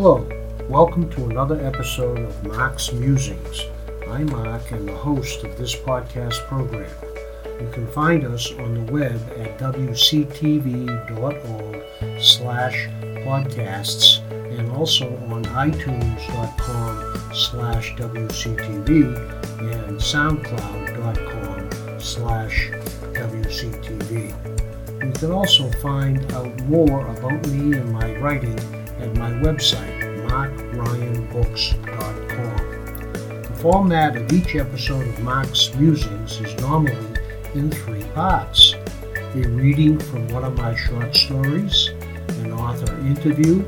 Hello, welcome to another episode of Mark's Musings. I'm Mark and the host of this podcast program. You can find us on the web at wctv.org slash podcasts and also on itunes.com slash wctv and soundcloud.com slash wctv. You can also find out more about me and my writing website, markryanbooks.com. The format of each episode of Mark's Musings is normally in three parts a reading from one of my short stories, an author interview,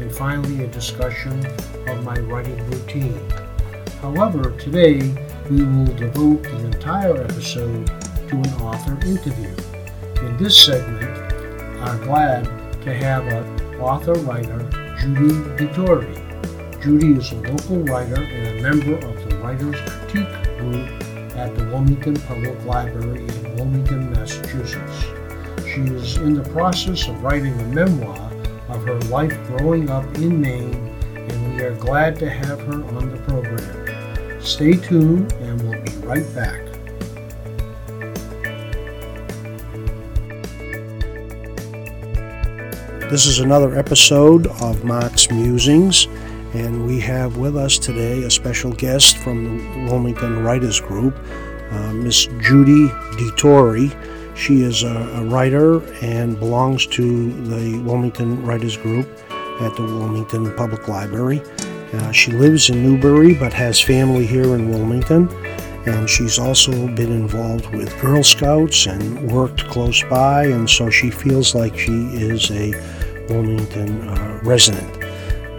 and finally a discussion of my writing routine. However, today we will devote the entire episode to an author interview. In this segment, I'm glad to have an author writer, Judy Dittori. Judy is a local writer and a member of the Writers Critique Group at the Wilmington Public Library in Wilmington, Massachusetts. She is in the process of writing a memoir of her life growing up in Maine, and we are glad to have her on the program. Stay tuned, and we'll be right back. This is another episode of Mark's Musings, and we have with us today a special guest from the Wilmington Writers Group, uh, Miss Judy Dittori. She is a, a, writer and belongs to the Wilmington Writers Group at the Wilmington Public Library. Uh, she lives in Newbury but has family here in Wilmington, and she's also been involved with Girl Scouts and worked close by, and so she feels like she is a Wilmington uh, resident.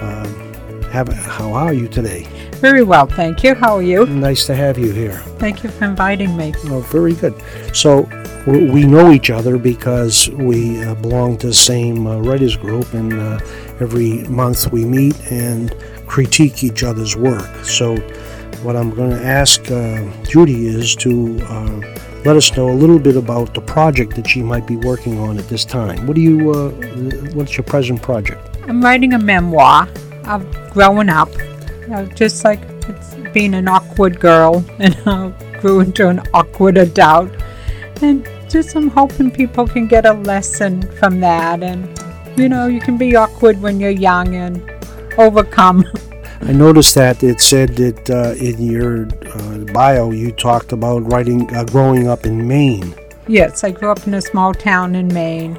Um, have, how are you today? Very well, thank you. How are you? Nice to have you here. Thank you for inviting me. Oh, very good. So we know each other because we uh, belong to the same uh, writers group, and uh, every month we meet and critique each other's work. So, what I'm going to ask uh, Judy is to uh, let us know a little bit about the project that she might be working on at this time. What do you? Uh, what's your present project? I'm writing a memoir of growing up, just like being an awkward girl, and I grew into an awkward adult, and just I'm hoping people can get a lesson from that, and you know, you can be awkward when you're young and overcome. I noticed that it said that uh, in your uh, bio you talked about writing, uh, growing up in Maine. Yes, I grew up in a small town in Maine,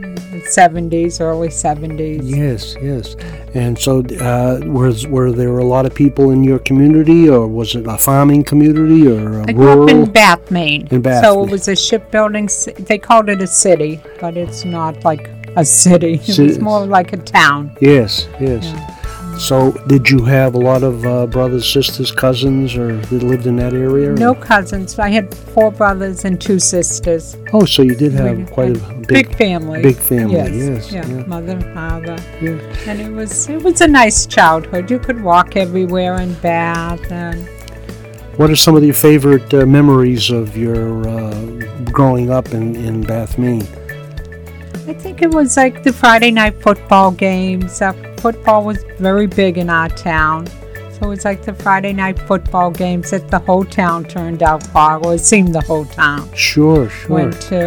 the 70s, early 70s. Yes, yes. And so, uh, was were there a lot of people in your community, or was it a farming community, or I grew rural? up in Bath, Maine. In Bath, so it was a shipbuilding. They called it a city, but it's not like a city. It was more like a town. Yes, yes. Yeah. So, did you have a lot of uh, brothers, sisters, cousins, or that lived in that area? No cousins. I had four brothers and two sisters. Oh, so you did have quite a big, big family. Big family, yes. yes yeah. yeah. mother and father. Yeah. And it was it was a nice childhood. You could walk everywhere in Bath and. What are some of your favorite uh, memories of your uh, growing up in, in Bath, Maine? I think it was like the Friday night football games. Football was very big in our town. So it was like the Friday night football games that the whole town turned out for, or it seemed the whole town. Sure, sure. Went to.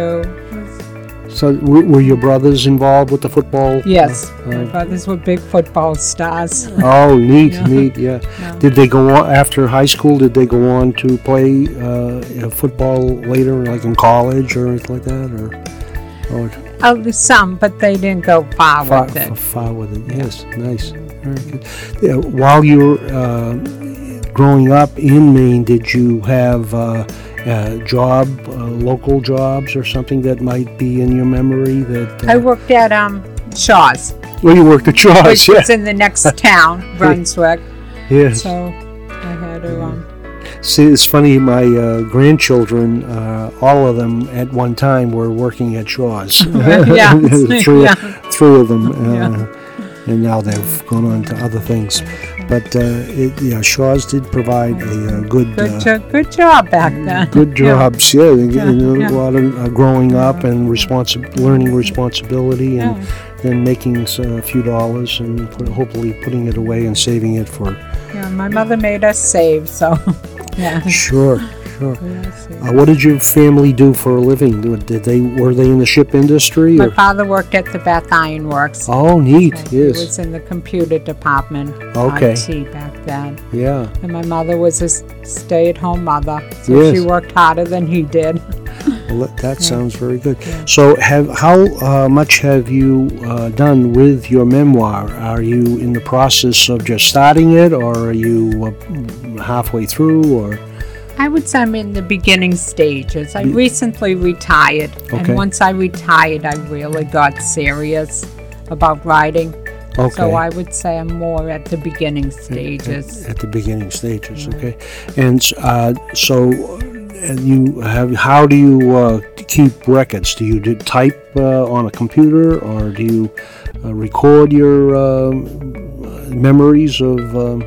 So were your brothers involved with the football? Yes, uh, my brothers were big football stars. Oh, neat, yeah. neat, yeah. yeah. Did they go on after high school? Did they go on to play uh, football later, like in college or anything like that, or? or Oh, some, but they didn't go far, far with it. Far with it, yes. Nice. Very good. Yeah, while you were uh, growing up in Maine, did you have uh, a job, uh, local jobs, or something that might be in your memory? That I uh, worked at um, Shaw's. Well, you worked at Shaw's, which yeah. in the next town, Brunswick. yes. So I had to. Um, See, it's funny. My uh, grandchildren, uh, all of them at one time, were working at Shaw's. yeah, three, yeah. three of them, uh, yeah. and now they've gone on to other things. But uh, it, yeah, Shaw's did provide a, a good good, jo- good job back then. Good jobs, yeah. yeah, yeah a lot of uh, growing up and responsi- learning responsibility and then making a few dollars and put, hopefully putting it away and saving it for. Yeah, my mother made us save, so yeah. Sure, sure. Uh, what did your family do for a living? Did they were they in the ship industry? My Or? father worked at the Bath Iron Works. Oh, neat. Yes. He was in the computer department, Okay. IT back then. Yeah. And my mother was a stay-at-home mother, so Yes. she worked harder than he did. Well, that, that sounds very good. So, have how uh, much have you uh, done with your memoir? Are you in the process of just starting it, or are you uh, halfway through? Or I would say I'm in the beginning stages. I recently retired, Okay. and once I retired, I really got serious about writing. okay, So I would say I'm more at the beginning stages. at the beginning stages. Okay, and uh, so uh, you have. How do you uh, keep records? Do you do type uh, on a computer, or do you uh, record your um, memories of? Um,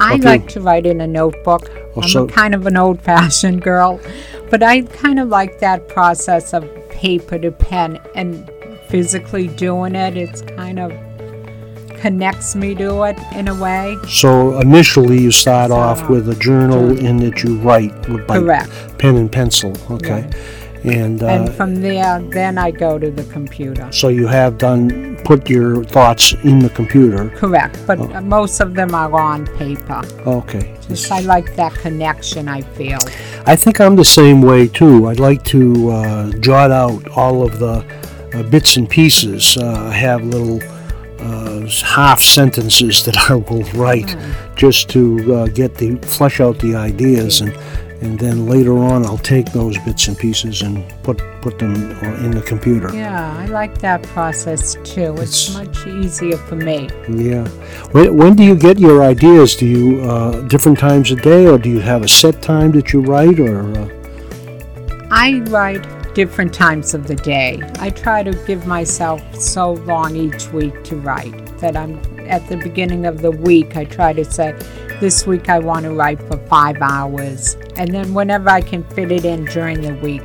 I Okay. like to write in a notebook. Oh, I'm so- kind of an old-fashioned girl, but I kind of like that process of paper to pen and physically doing it. It's kind of connects me to it in a way. So initially, you start So- off with a journal in that you write with by Correct. pen and pencil. Okay, and, uh, and from there, then I go to the computer. so you have done put your thoughts in the computer. Correct, but Oh. most of them are on paper. Okay, Just I like that connection. I feel. I think I'm the same way too. I'd like to uh, jot out all of the uh, bits and pieces. Uh, I have little uh, half sentences that I will write just to uh, get the flesh out the ideas and. And then later on, I'll take those bits and pieces and put put them in the computer. Yeah, I like that process too. It's, It's- much easier for me. Yeah. When, when do you get your ideas? Do you uh, different times a day, or do you have a set time that you write, or? Uh, I write different times of the day. I try to give myself so long each week to write that I'm at the beginning of the week. I try to say, this week I want to write for five hours, and then whenever I can fit it in during the week,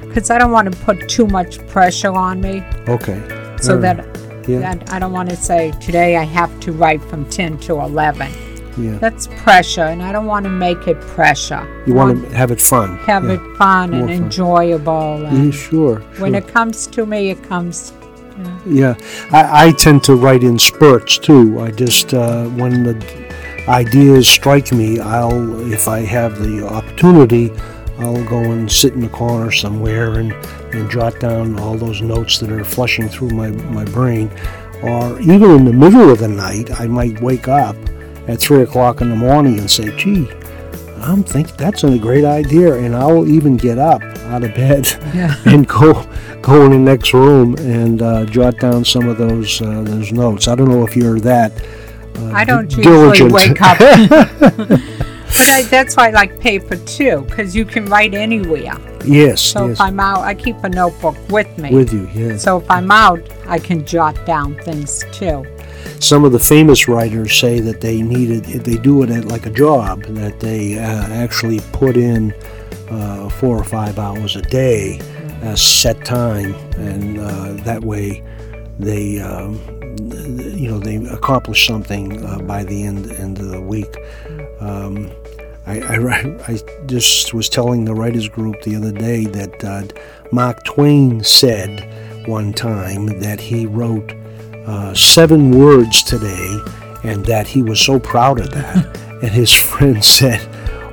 because I don't want to put too much pressure on me. okay. so right. that, Yeah. that I don't want to say today I have to write from 10 to 11. Yeah. That's pressure, and I don't want to make it pressure. You want to have it fun. have yeah. it fun more and fun. enjoyable. Yeah, And sure. when it comes to me, it comes. Yeah, I, I tend to write in spurts too. I just uh, when the ideas strike me, I'll if I have the opportunity, I'll go and sit in the corner somewhere and, and jot down all those notes that are flushing through my, my brain. Or even in the middle of the night, I might wake up at three o'clock in the morning and say, "Gee, I'm think that's a great idea," and I'll even get up out of bed Yeah. and go go in the next room and uh, jot down some of those uh, those notes. I don't know if you're that. Uh, I don't d- usually diligent. wake up. but I, that's why I like paper too, because you can write anywhere. yes, So yes, if I'm out, I keep a notebook with me. with you. Yes. so if I'm out, I can jot down things too. Some of the famous writers say that they needed they do it like a job that they uh, actually put in uh, four or five hours a day, a set time, and uh, that way they um, you know they accomplish something uh, by the end end of the week. Um, I, I, I just was telling the writers group the other day that uh, Mark Twain said one time that he wrote uh, seven words today and that he was so proud of that. and his friend said,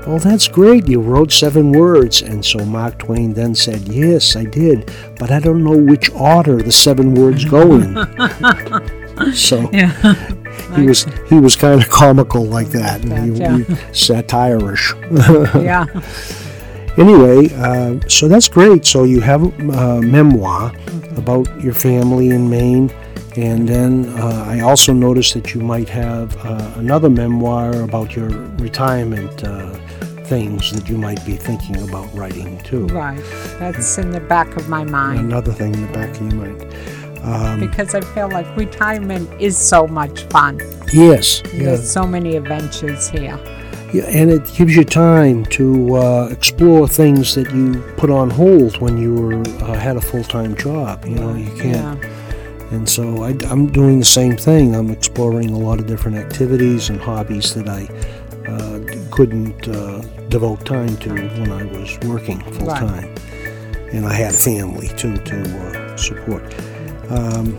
Oh, that's great. You wrote seven words. And so Mark Twain then said, Yes, I did, but I don't know which order the seven words go in. so Yeah. he was he was kind of comical like that, and he, Yeah. he satirish. yeah. Anyway, uh, so that's great. So you have a memoir about your family in Maine, and then uh, I also noticed that you might have uh, another memoir about your retirement uh, things that you might be thinking about writing too. Right. That's in the back of my mind. Another thing in the back of your mind. Um, because I feel like retirement is so much fun. yes, yeah. There's so many adventures here. Yeah, and it gives you time to uh, explore things that you put on hold when you were uh, had a full time job. You know, you can't Yeah. And so I, am doing the same thing. I'm exploring a lot of different activities and hobbies that I uh, couldn't uh, devote time to when I was working full Right. time. And I had a family too to uh, support. Um,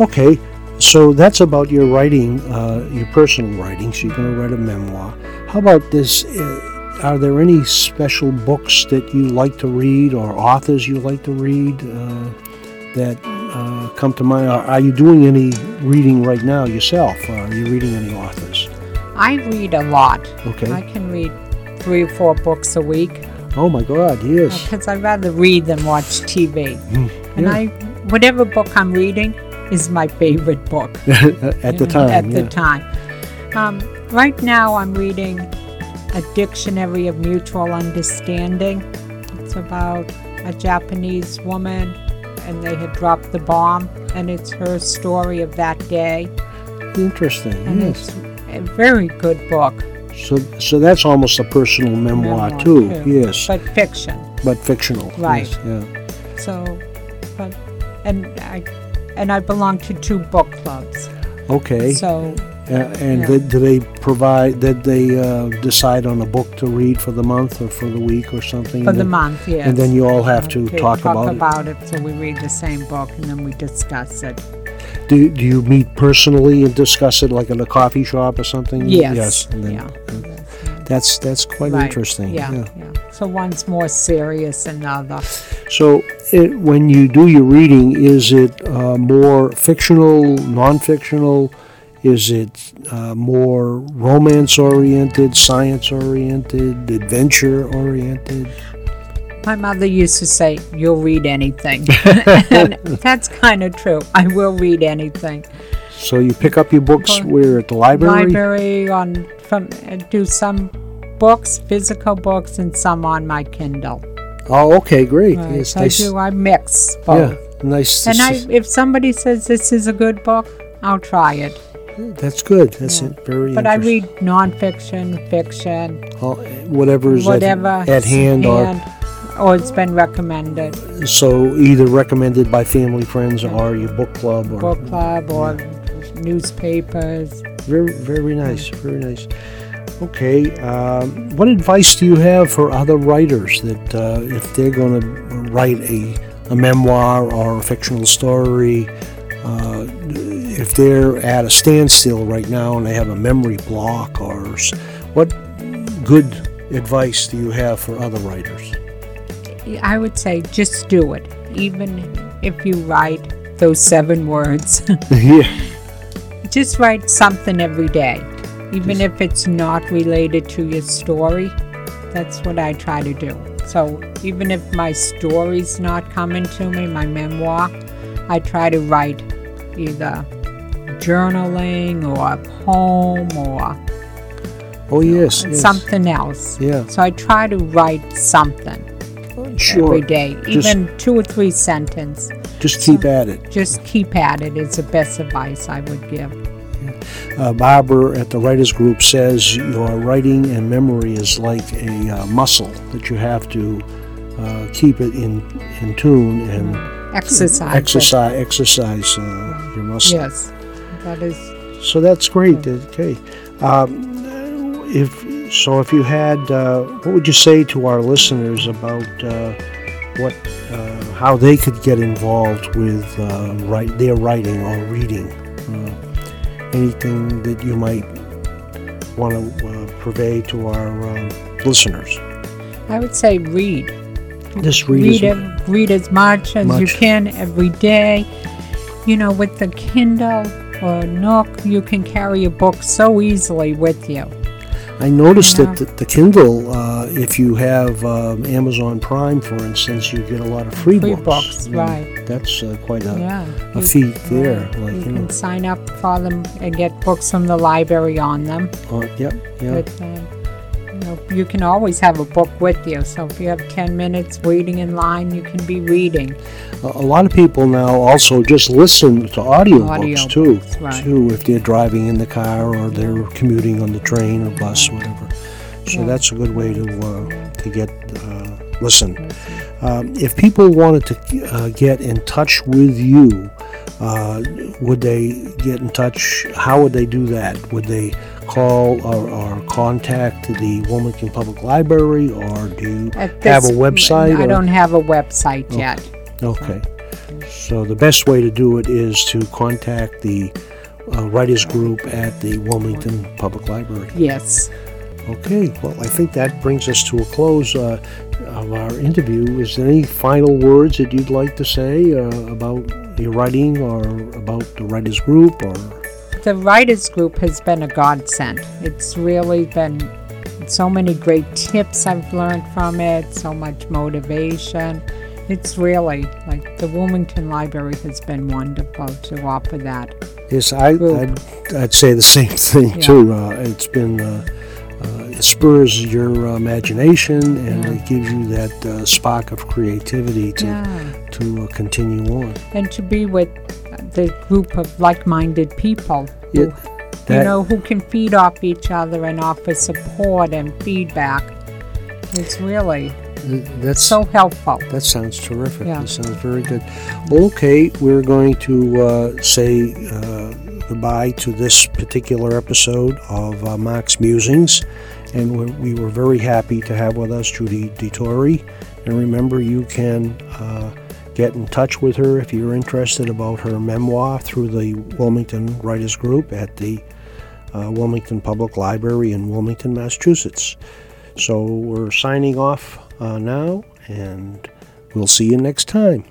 okay, so that's about your writing, uh, your personal writing. So you're going to write a memoir. How about this? Uh, are there any special books that you like to read or authors you like to read uh, that uh, come to mind? Are, you doing any reading right now yourself? Are you reading any authors? I read a lot. Okay. I can read three or four books a week Oh my God, yes. because I'd rather read than watch TV. Mm, And yeah. I, whatever book I'm reading is my favorite book. At the know, time, At yeah. the time. Um, right now, I'm reading A Dictionary of Mutual Understanding. It's about a Japanese woman, and they had dropped the bomb, and it's her story of that day. Interesting. And yes. it's a very good book. So, so that's almost a personal memoir, Memoir, too. too. Yes, But fiction. but fictional. Right. Yes, yeah. So, but, and I, and I belong to two book clubs. Okay. So and Yeah. did, do they provide? Did they uh, decide on a book to read for the month or for the week or something? for And the then- month, yes. And then you all have to Okay, talk, about, it. So we read the same book and then we discuss it. it. Do, do you meet personally and discuss it like in a coffee shop or something? Yes. Yes. And then, yeah. uh, That's that's quite Right, interesting. Yeah, yeah. So one's more serious than the other. So, it, when you do your reading, is it uh, more fictional, non-fictional? Is it uh, more romance-oriented, science-oriented, adventure-oriented? My mother used to say, "You'll read anything," and that's kind of true. I will read anything. So you pick up your books where at the library? Library on from do some books, physical books, and some on my Kindle. Oh, okay, great. Right, Yes, so nice. I do. I mix Yeah, nice. And I, if somebody says this is a good book, I'll try it. That's good. That's Yeah. it. Very. But I read nonfiction, fiction, all- whatever's whatever at, at hand, and- or it's been recommended, so either recommended by family, friends, or your book club, or book club or newspapers. Very, very nice. Very nice. Okay. Um, what advice do you have for other writers that uh, if they're going to write a, a memoir or a fictional story, uh, if they're at a standstill right now and they have a memory block, or what good advice do you have for other writers? I would say just do it, even if you write those seven words. yeah. just write something every day, even if it's not related to your story. That's what I try to do. So even if my story's not coming to me, my memoir, I try to write either journaling or a poem or Oh yes. yes. something else. Yeah. So I try to write something Sure. every day, Just- even two or three sentences. Just keep at it. Just keep at it is the best advice I would give. Uh, Barbara at the Writers Group says your writing and memory is like a uh, muscle that you have to uh, keep it in in tune and Exercise. it. exercise exercise uh, your muscle. Yes, that is. So that's great. Okay, um, if so, if you had, uh, what would you say to our listeners about uh, what uh, how they could get involved with uh, write their writing or reading? Uh, anything that you might want to uh, purvey to our listeners? I would say read. Just read, Read, as- read as much as you can every day. You know, with the Kindle or Nook, you can carry a book so easily with you. I noticed Yeah. that the, Kindle, uh, if you have um, Amazon Prime, for instance, you get a lot of free, Free books. books, right. That's uh, quite a, yeah. a feat there. right. Like you you can know, sign up for them and get books from the library on them. uh, yep, yeah. But, um, you know, you can always have a book with you. So if you have 10 minutes waiting in line, you can be reading. A, lot of people now also just listen to audiobooks too, Audiobooks, right. too, if they're driving in the car or they're commuting on the train or bus, whatever. So Yeah. that's a good way to uh, to get uh, listen. Um, if people wanted to uh, get in touch with you, uh, would they get in touch? How would they do that? Would they call or, or contact the Wilmington Public Library, or do you have a website? I or- don't have a website yet. Okay. So the best way to do it is to contact the uh, writers group at the Wilmington Public Library. Yes. Okay, well, I think that brings us to a close uh, of our interview. Is there any final words that you'd like to say uh, about your writing or about the writers group or The writers group has been a godsend. It's really been so many great tips I've learned from it, so much motivation. It's really like the Wilmington Library has been wonderful to offer that. Yes, I, I'd, I'd say the same thing Yeah. too. Uh, it's been uh, it spurs your uh, imagination and Yeah. it gives you that uh, spark of creativity to Yeah. to uh, continue on. And to be with the group of like minded people who, Yeah, you know, who can feed off each other and offer support and feedback. It's really That's so helpful. That sounds terrific. Yeah. That sounds very good. Okay, we're going to uh, say uh, goodbye to this particular episode of uh, Mark's Musings, and we we were very happy to have with us Judy DiTore. And remember, you can uh, get in touch with her if you're interested about her memoir through the Wilmington Writers Group at the uh, Wilmington Public Library in Wilmington, Massachusetts. So we're signing off uh, now, and we'll see you next time.